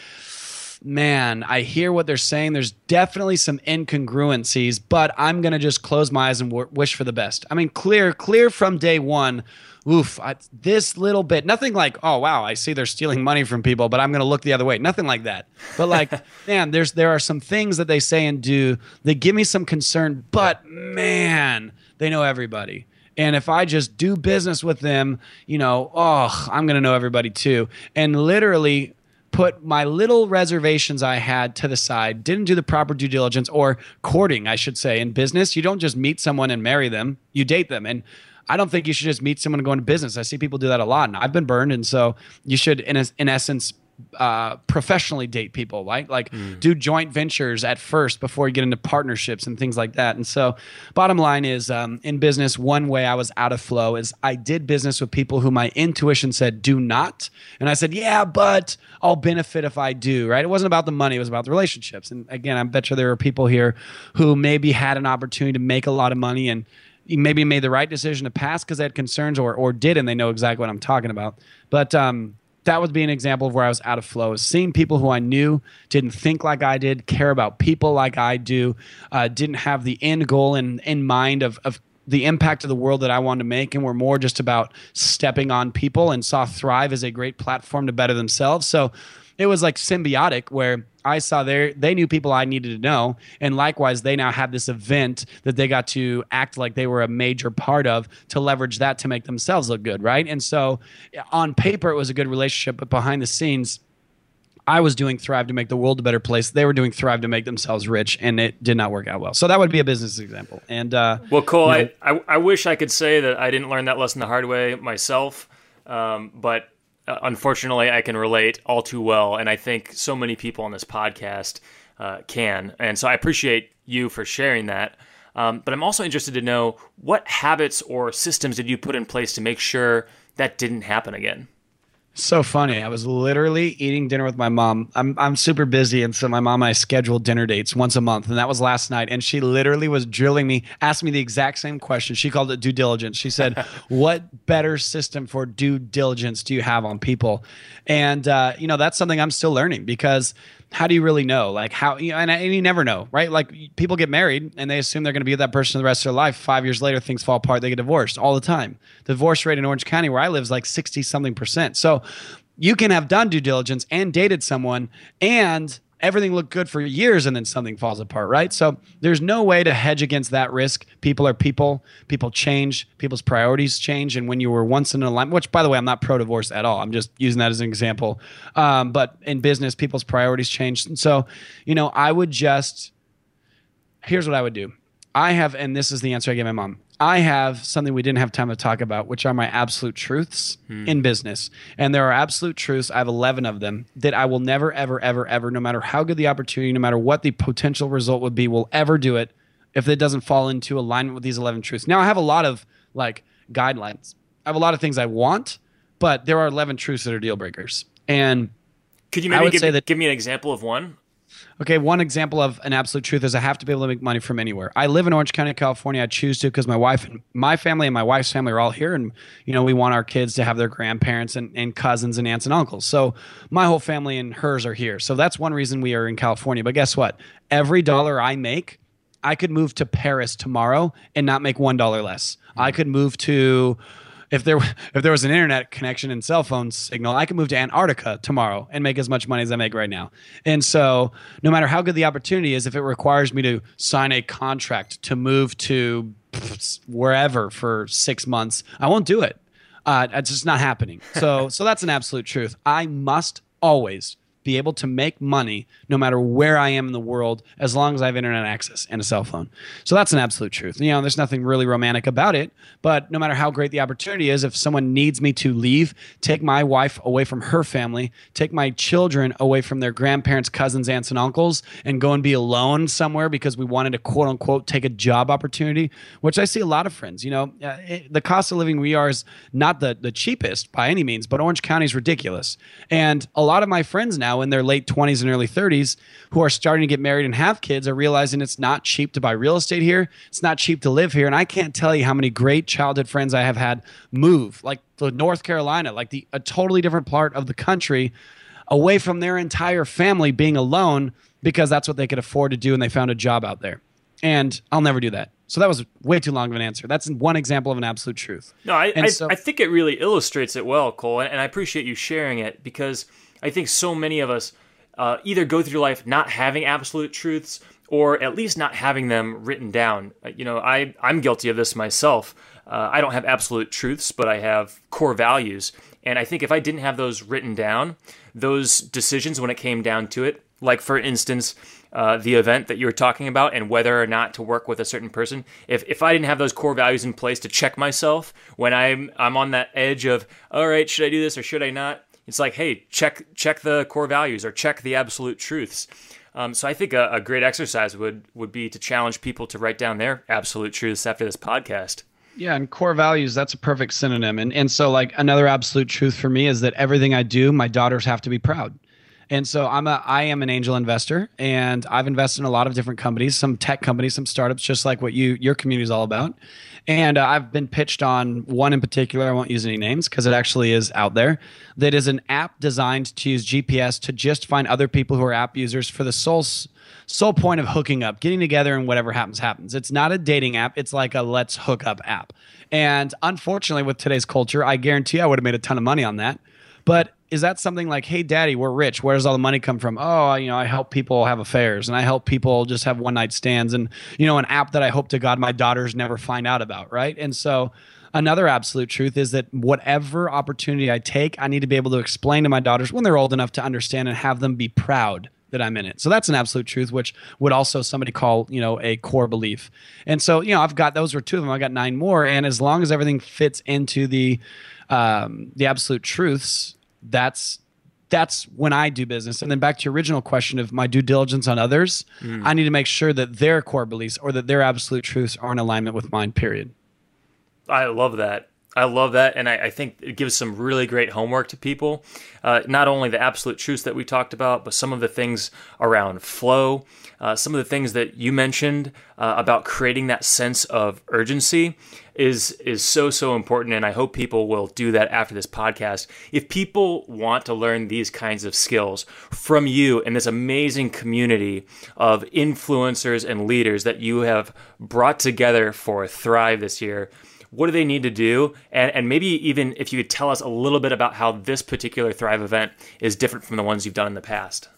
man, I hear what they're saying. There's definitely some incongruencies, but I'm going to just close my eyes and w- wish for the best. I mean, clear, clear from day one oof, I, this little bit, nothing like, oh wow, I see they're stealing money from people, but I'm going to look the other way. Nothing like that. But like, (laughs) man, there's there are some things that they say and do that give me some concern. But man, they know everybody. And if I just do business with them, you know, oh, I'm going to know everybody too. And literally put my little reservations I had to the side, didn't do the proper due diligence or courting, I should say. In business, you don't just meet someone and marry them, you date them. And I don't think you should just meet someone and go into business. I see people do that a lot, and I've been burned. And so you should, in in essence, uh, professionally date people, right? Like mm. do joint ventures at first before you get into partnerships and things like that. And so, bottom line is um, in business, one way I was out of flow is I did business with people who my intuition said do not. And I said, yeah, but I'll benefit if I do, right? It wasn't about the money, it was about the relationships. And again, I bet you there are people here who maybe had an opportunity to make a lot of money and maybe made the right decision to pass because they had concerns or or did and they know exactly what I'm talking about. But um, that would be an example of where I was out of flow. Seeing people who I knew didn't think like I did, care about people like I do, uh, didn't have the end goal in in mind of of the impact of the world that I wanted to make, and were more just about stepping on people and saw Thrive as a great platform to better themselves. So it was like symbiotic where I saw there they knew people I needed to know, and likewise they now had this event that they got to act like they were a major part of to leverage that to make themselves look good, right? And so on paper it was a good relationship, but behind the scenes. I was doing Thrive to make the world a better place. They were doing Thrive to make themselves rich, and it did not work out well. So that would be a business example. And uh, well, Cole, you know, I, I, I wish I could say that I didn't learn that lesson the hard way myself, um, but unfortunately, I can relate all too well, and I think so many people on this podcast uh, can. And so I appreciate you for sharing that. Um, but I'm also interested to know what habits or systems did you put in place to make sure that didn't happen again? So funny. I was literally eating dinner with my mom. I'm I'm super busy, and so my mom and I scheduled dinner dates once a month, and that was last night. And she literally was drilling me, asked me the exact same question. She called it due diligence. She said, (laughs) "What better system for due diligence do you have on people?" And uh, you know that's something I'm still learning because how do you really know? Like how you know, and, and you never know, right? Like people get married and they assume they're going to be with that person the rest of their life. Five years later, things fall apart. They get divorced all the time. The divorce rate in Orange County, where I live, is like sixty something percent. So you can have done due diligence and dated someone and everything looked good for years and then something falls apart, right? So there's no way to hedge against that risk. People are people, people change, people's priorities change. And when you were once in alignment, which by the way, I'm not pro divorce at all, I'm just using that as an example. Um, but in business, people's priorities change. And so, you know, I would just, here's what I would do. I have, and this is the answer I gave my mom. I have something we didn't have time to talk about, which are my absolute truths hmm. in business. And there are absolute truths. I have 11 of them that I will never, ever, ever, ever, no matter how good the opportunity, no matter what the potential result would be, will ever do it if it doesn't fall into alignment with these 11 truths. Now, I have a lot of like guidelines. I have a lot of things I want, but there are 11 truths that are deal breakers. And could you maybe give, that, give me an example of one? Okay, one example of an absolute truth is I have to be able to make money from anywhere. I live in Orange County, California. I choose to because my wife and my family and my wife's family are all here, and you know we want our kids to have their grandparents and, and cousins and aunts and uncles. So my whole family and hers are here. So that's one reason we are in California. But guess what? Every dollar I make, I could move to Paris tomorrow and not make one dollar less. I could move to if there if there was an internet connection and cell phone signal, I could move to Antarctica tomorrow and make as much money as I make right now. And so, no matter how good the opportunity is, if it requires me to sign a contract to move to wherever for six months, I won't do it. Uh, it's just not happening. So, so that's an absolute truth. I must always be able to make money no matter where I am in the world as long as I have internet access and a cell phone. So that's an absolute truth. You know, there's nothing really romantic about it, but no matter how great the opportunity is, if someone needs me to leave, take my wife away from her family, take my children away from their grandparents, cousins, aunts, and uncles, and go and be alone somewhere because we wanted to quote unquote take a job opportunity, which I see a lot of friends. You know, uh, it, the cost of living we are is not the, the cheapest by any means, but Orange County is ridiculous. And a lot of my friends now, now in their late 20s and early 30s who are starting to get married and have kids are realizing it's not cheap to buy real estate here. It's not cheap to live here. And I can't tell you how many great childhood friends I have had move, like to North Carolina, like the a totally different part of the country, away from their entire family being alone because that's what they could afford to do and they found a job out there. And I'll never do that. So that was way too long of an answer. That's one example of an absolute truth. No, I, I, so, I, think it really illustrates it well, Cole, and I appreciate you sharing it because – I think so many of us uh, either go through life not having absolute truths or at least not having them written down. Uh, you know, I, I'm guilty of this myself. Uh, I don't have absolute truths, but I have core values. And I think if I didn't have those written down, those decisions when it came down to it, like for instance, uh, the event that you were talking about and whether or not to work with a certain person. If, if I didn't have those core values in place to check myself when I'm I'm on that edge of all right, should I do this or should I not? It's like, hey, check check the core values or check the absolute truths. Um, so I think a, a great exercise would would be to challenge people to write down their absolute truths after this podcast. Yeah, and core values, that's a perfect synonym. And and so like another absolute truth for me is that everything I do, my daughters have to be proud. And so I'm a I am an angel investor and I've invested in a lot of different companies, some tech companies, some startups just like what you your community is all about. And uh, I've been pitched on one in particular, I won't use any names because it actually is out there, that is an app designed to use GPS to just find other people who are app users for the sole sole point of hooking up, getting together and whatever happens happens. It's not a dating app, it's like a let's hook up app. And unfortunately with today's culture, I guarantee I would have made a ton of money on that. But is that something like, hey, daddy, we're rich. Where does all the money come from? Oh, you know, I help people have affairs and I help people just have one night stands and, you know, an app that I hope to God my daughters never find out about. Right. And so, another absolute truth is that whatever opportunity I take, I need to be able to explain to my daughters when they're old enough to understand and have them be proud that I'm in it. So that's an absolute truth, which would also somebody call, you know, a core belief. And so, you know, I've got those were two of them. I got nine more. And as long as everything fits into the um, the absolute truths, that's that's when I do business. And then back to your original question of my due diligence on others, mm. I need to make sure that their core beliefs or that their absolute truths are in alignment with mine, period. I love that. I love that. And I, I think it gives some really great homework to people. Uh, not only the absolute truths that we talked about, but some of the things around flow, uh, some of the things that you mentioned uh, about creating that sense of urgency is is so so important and I hope people will do that after this podcast. If people want to learn these kinds of skills from you and this amazing community of influencers and leaders that you have brought together for Thrive this year, what do they need to do? And, and maybe even if you could tell us a little bit about how this particular Thrive event is different from the ones you've done in the past.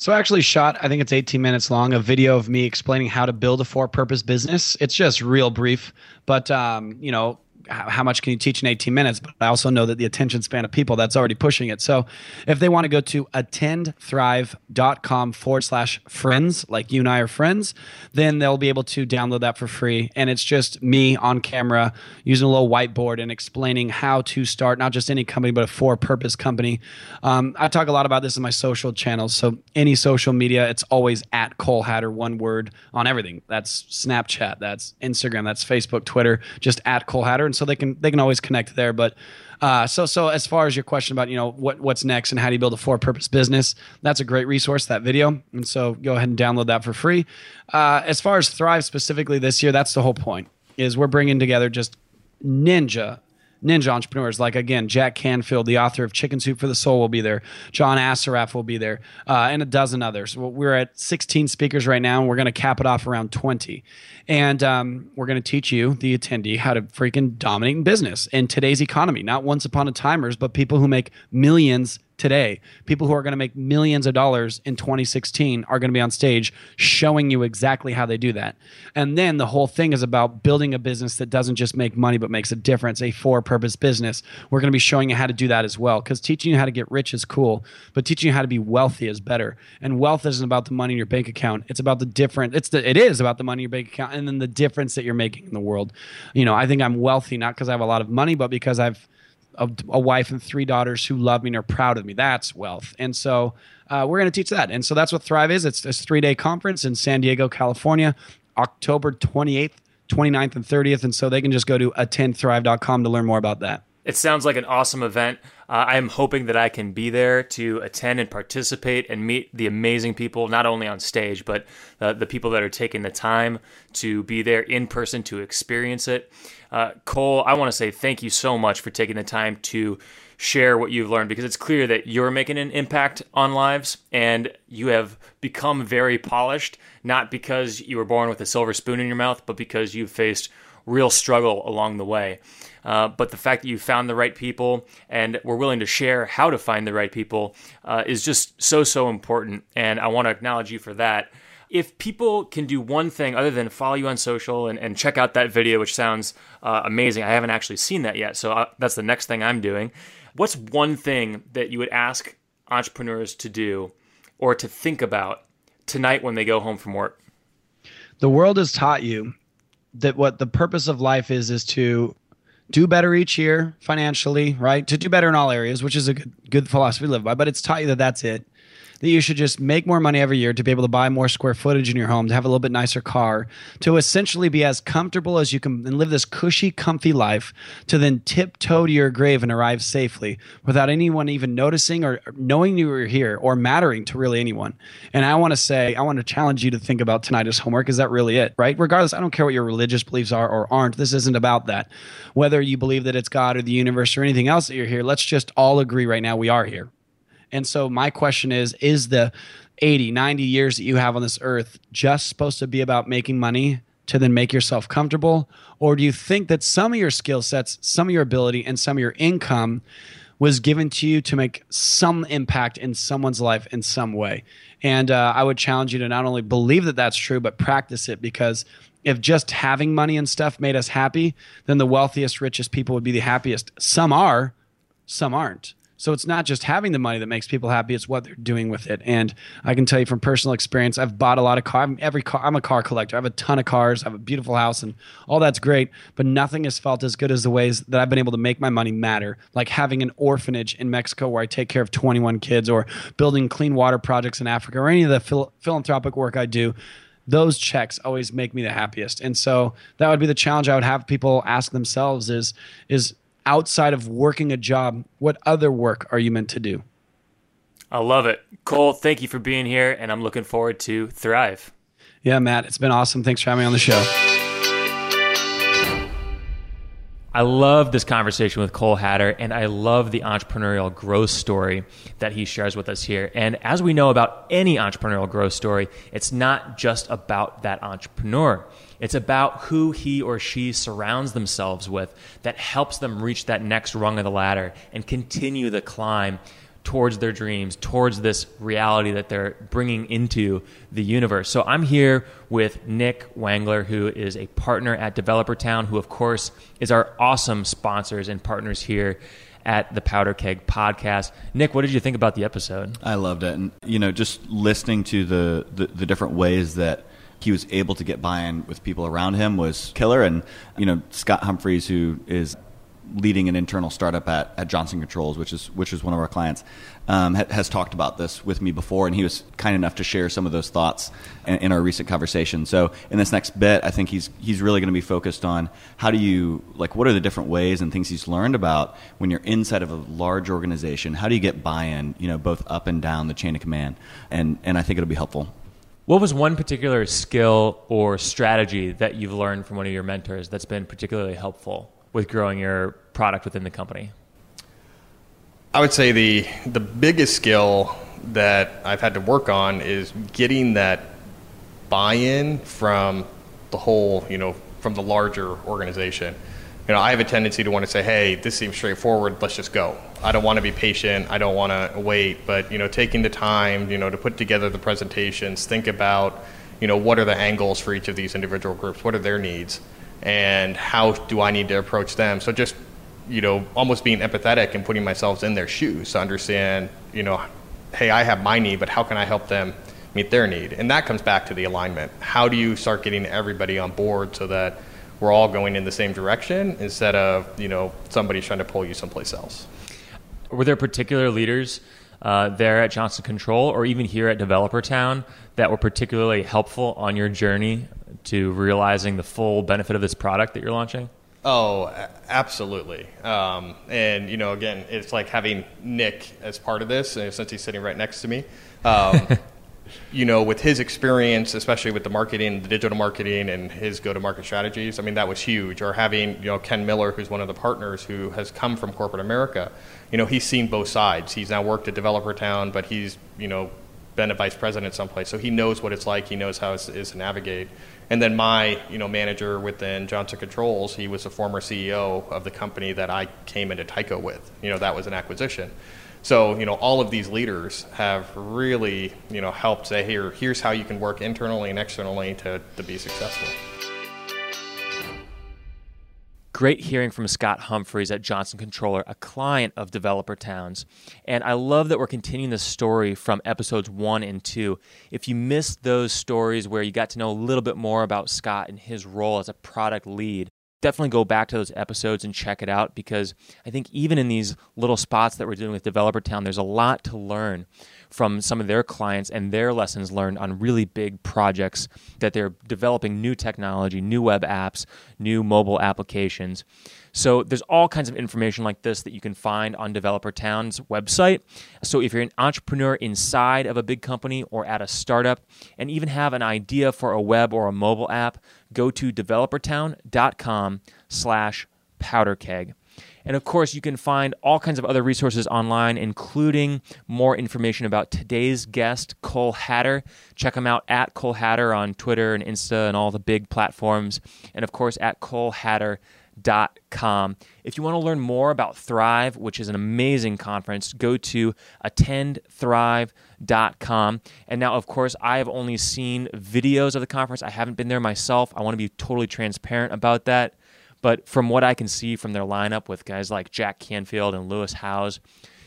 So I actually shot, I think it's 18 minutes long, a video of me explaining how to build a for-purpose business. It's just real brief, but um, you know, how much can you teach in 18 minutes? But I also know that the attention span of people that's already pushing it. So if they want to go to attendthrive.com forward slash friends, like you and I are friends, then they'll be able to download that for free. And it's just me on camera using a little whiteboard and explaining how to start not just any company, but a for purpose company. Um, I talk a lot about this in my social channels. So any social media, it's always at Cole Hatter, one word on everything. That's Snapchat, that's Instagram, that's Facebook, Twitter, just at Cole Hatter. And so they can they can always connect there. But uh, so so as far as your question about you know what what's next and how do you build a for purpose business, that's a great resource that video. And so go ahead and download that for free. Uh, as far as Thrive specifically this year, that's the whole point. Is we're bringing together just ninja ninja entrepreneurs. Like again jack canfield the author of chicken soup for the soul will be there. John assaraf will be there uh, and a dozen others. We're at 16 speakers right now and we're going to cap it off around 20 and um, we're going to teach you the attendee how to freaking dominate in business in today's economy. Not once upon a timers but people who make millions today. People who are going to make millions of dollars in 2016 are going to be on stage showing you exactly how they do that. And then the whole thing is about building a business that doesn't just make money but makes a difference, a for purpose business. We're going to be showing you how to do that as well because teaching you how to get rich is cool, but teaching you how to be wealthy is better. And wealth isn't about the money in your bank account. It's about the different it's the it is about the money in your bank account and then the difference that you're making in the world. You know, I think I'm wealthy not because I have a lot of money but because I've a, a, wife and three daughters who love me and are proud of me. That's wealth. And so uh, we're going to teach that. And so that's what Thrive is. It's a three day conference in San Diego, California, October 28th, 29th, and 30th. And so they can just go to attendthrive.com to learn more about that. It sounds like an awesome event. Uh, I am hoping that I can be there to attend and participate and meet the amazing people, not only on stage, but uh, the people that are taking the time to be there in person to experience it. Uh, Cole, I want to say thank you so much for taking the time to share what you've learned because it's clear that you're making an impact on lives and you have become very polished, not because you were born with a silver spoon in your mouth, but because you've faced real struggle along the way. Uh, but the fact that you found the right people and were willing to share how to find the right people uh, is just so, so important. And I want to acknowledge you for that. If people can do one thing other than follow you on social and, and check out that video, which sounds uh, amazing, I haven't actually seen that yet. So I, uh, that's the next thing I'm doing. What's one thing that you would ask entrepreneurs to do or to think about tonight when they go home from work? The world has taught you that what the purpose of life is is to do better each year financially, right? To do better in all areas, which is a good, good philosophy to live by. But it's taught you that that's it that you should just make more money every year to be able to buy more square footage in your home, to have a little bit nicer car, to essentially be as comfortable as you can and live this cushy, comfy life, to then tiptoe to your grave and arrive safely without anyone even noticing or knowing you were here or mattering to really anyone. And I want to say, I want to challenge you to think about tonight as homework. Is that really it, right? Regardless, I don't care what your religious beliefs are or aren't. This isn't about that. Whether you believe that it's God or the universe or anything else that you're here, let's just all agree right now we are here and so my question is is the 80, 90 years that you have on this earth just supposed to be about making money to then make yourself comfortable? Or do you think that some of your skill sets, some of your ability, and some of your income was given to you to make some impact in someone's life in some way? And uh, I would challenge you to not only believe that that's true, but practice it because if just having money and stuff made us happy, then the wealthiest, richest people would be the happiest. Some are, some aren't. So it's not just having the money that makes people happy; it's what they're doing with it. And I can tell you from personal experience, I've bought a lot of cars. Every car, I'm a car collector. I have a ton of cars. I have a beautiful house, and all that's great. But nothing has felt as good as the ways that I've been able to make my money matter. Like having an orphanage in Mexico where I take care of 21 kids, or building clean water projects in Africa, or any of the phil- philanthropic work I do those checks always make me the happiest and so that would be the challenge i would have people ask themselves is is outside of working a job, what other work are you meant to do? I love it. Cole, thank you for being here, and I'm looking forward to Thrive. Yeah, Matt, it's been awesome. Thanks for having me on the show. I love this conversation with Cole Hatter, and I love the entrepreneurial growth story that he shares with us here. And as we know about any entrepreneurial growth story, it's not just about that entrepreneur. It's about who he or she surrounds themselves with that helps them reach that next rung of the ladder and continue the climb towards their dreams, towards this reality that they're bringing into the universe. So I'm here with Nick Wangler, who is a partner at Developer Town, who, of course, is our awesome sponsors and partners here at the Powder Keg podcast. Nick, what did you think about the episode? I loved it. And, you know, just listening to the, the, the different ways that he was able to get buy-in with people around him was killer. And, you know, Scott Humphreys, who is leading an internal startup at, at Johnson Controls, which is which is one of our clients, um, ha- has talked about this with me before, and he was kind enough to share some of those thoughts in, in our recent conversation. So in this next bit, I think he's he's really going to be focused on how do you like what are the different ways and things he's learned about when you're inside of a large organization. How do you get buy-in, you know, both up and down the chain of command, and and I think it'll be helpful. What was one particular skill or strategy that you've learned from one of your mentors that's been particularly helpful? with growing your product within the company? I would say the the biggest skill that I've had to work on is getting that buy-in from the whole, you know, from the larger organization. You know, I have a tendency to want to say, "Hey, this seems straightforward. Let's just go." I don't want to be patient. I don't want to wait. But you know, taking the time, you know, to put together the presentations, think about, you know, what are the angles for each of these individual groups? What are their needs? and how do I need to approach them? So just you know, almost being empathetic and putting myself in their shoes to understand, you know, hey, I have my need, but how can I help them meet their need? And that comes back to the alignment. How do you start getting everybody on board so that we're all going in the same direction instead of, you know, somebody trying to pull you someplace else? Were there particular leaders uh, there at Johnson Control or even here at Developer Town that were particularly helpful on your journey to realizing the full benefit of this product that you're launching? Oh, absolutely. Um, and you know, again, it's like having Nick as part of this, uh, since he's sitting right next to me. Um, (laughs) you know, with his experience, especially with the marketing, the digital marketing, and his go-to-market strategies, I mean, that was huge. Or having you know Ken Miller, who's one of the partners who has come from corporate America. You know, he's seen both sides. He's now worked at Developer Town, but he's you know been a vice president someplace, so he knows what it's like. He knows how it is to navigate. And then my, you know, manager within Johnson Controls, he was a former CEO of the company that I came into Tyco with. You know, that was an acquisition. So, you know, all of these leaders have really, you know, helped say, here, here's how you can work internally and externally to, to be successful. Great hearing from Scott Humphreys at Johnson Controller, a client of Developer Towns. And I love that we're continuing the story from episodes one and two. If you missed those stories where you got to know a little bit more about Scott and his role as a product lead, definitely go back to those episodes and check it out because I think even in these little spots that we're doing with Developer Town, there's a lot to learn from some of their clients and their lessons learned on really big projects that they're developing new technology, new web apps, new mobile applications. So there's all kinds of information like this that you can find on Developer Town's website. So if you're an entrepreneur inside of a big company or at a startup and even have an idea for a web or a mobile app, go to developertown.com slash powderkeg. And of course, you can find all kinds of other resources online, including more information about today's guest, Cole Hatter. Check him out at Cole Hatter on Twitter and Insta and all the big platforms. And of course, at colehatter.com. If you want to learn more about Thrive, which is an amazing conference, go to attendthrive.com. And now, of course, I have only seen videos of the conference. I haven't been there myself. I want to be totally transparent about that. But from what I can see from their lineup with guys like Jack Canfield and Lewis Howes,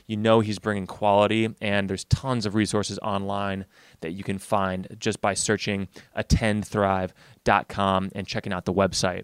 you know he's bringing quality, and there's tons of resources online that you can find just by searching attendthrive.com and checking out the website.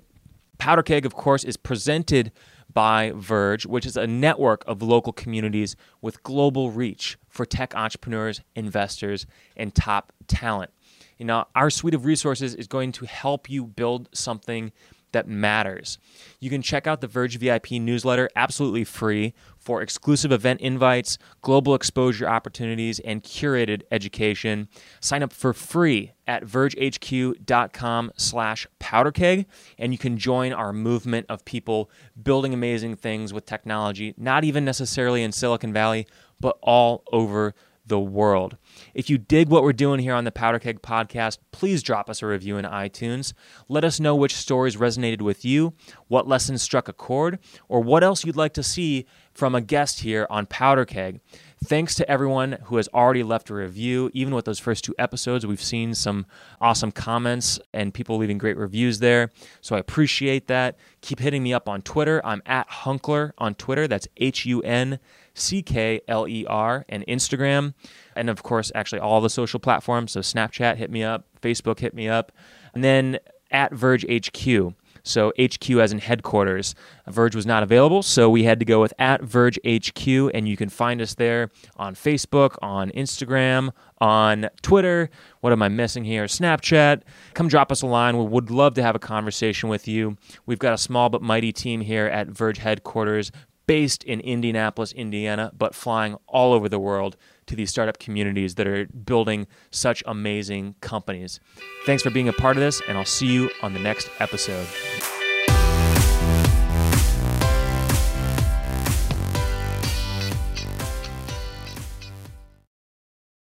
Powder Keg, of course, is presented by Verge, which is a network of local communities with global reach for tech entrepreneurs, investors, and top talent. You know, our suite of resources is going to help you build something that matters. You can check out the Verge VIP newsletter absolutely free for exclusive event invites, global exposure opportunities, and curated education. Sign up for free at vergehq.com slash powderkeg, and you can join our movement of people building amazing things with technology, not even necessarily in Silicon Valley, but all over the world. If you dig what we're doing here on the Powder Keg podcast, please drop us a review in iTunes. Let us know which stories resonated with you, what lessons struck a chord, or what else you'd like to see from a guest here on Powder Keg. Thanks to everyone who has already left a review. Even with those first two episodes, we've seen some awesome comments and people leaving great reviews there. So I appreciate that. Keep hitting me up on Twitter. I'm at Hunckler on Twitter. That's H U N C K L E R, and Instagram. And of course, actually, all the social platforms. So Snapchat, hit me up. Facebook, hit me up. And then at Verge HQ. So HQ as in headquarters. Verge was not available, so we had to go with at Verge HQ, and you can find us there on Facebook, on Instagram, on Twitter. What am I missing here? Snapchat. Come drop us a line. We would love to have a conversation with you. We've got a small but mighty team here at Verge headquarters based in Indianapolis, Indiana, but flying all over the world to these startup communities that are building such amazing companies. Thanks for being a part of this, and I'll see you on the next episode.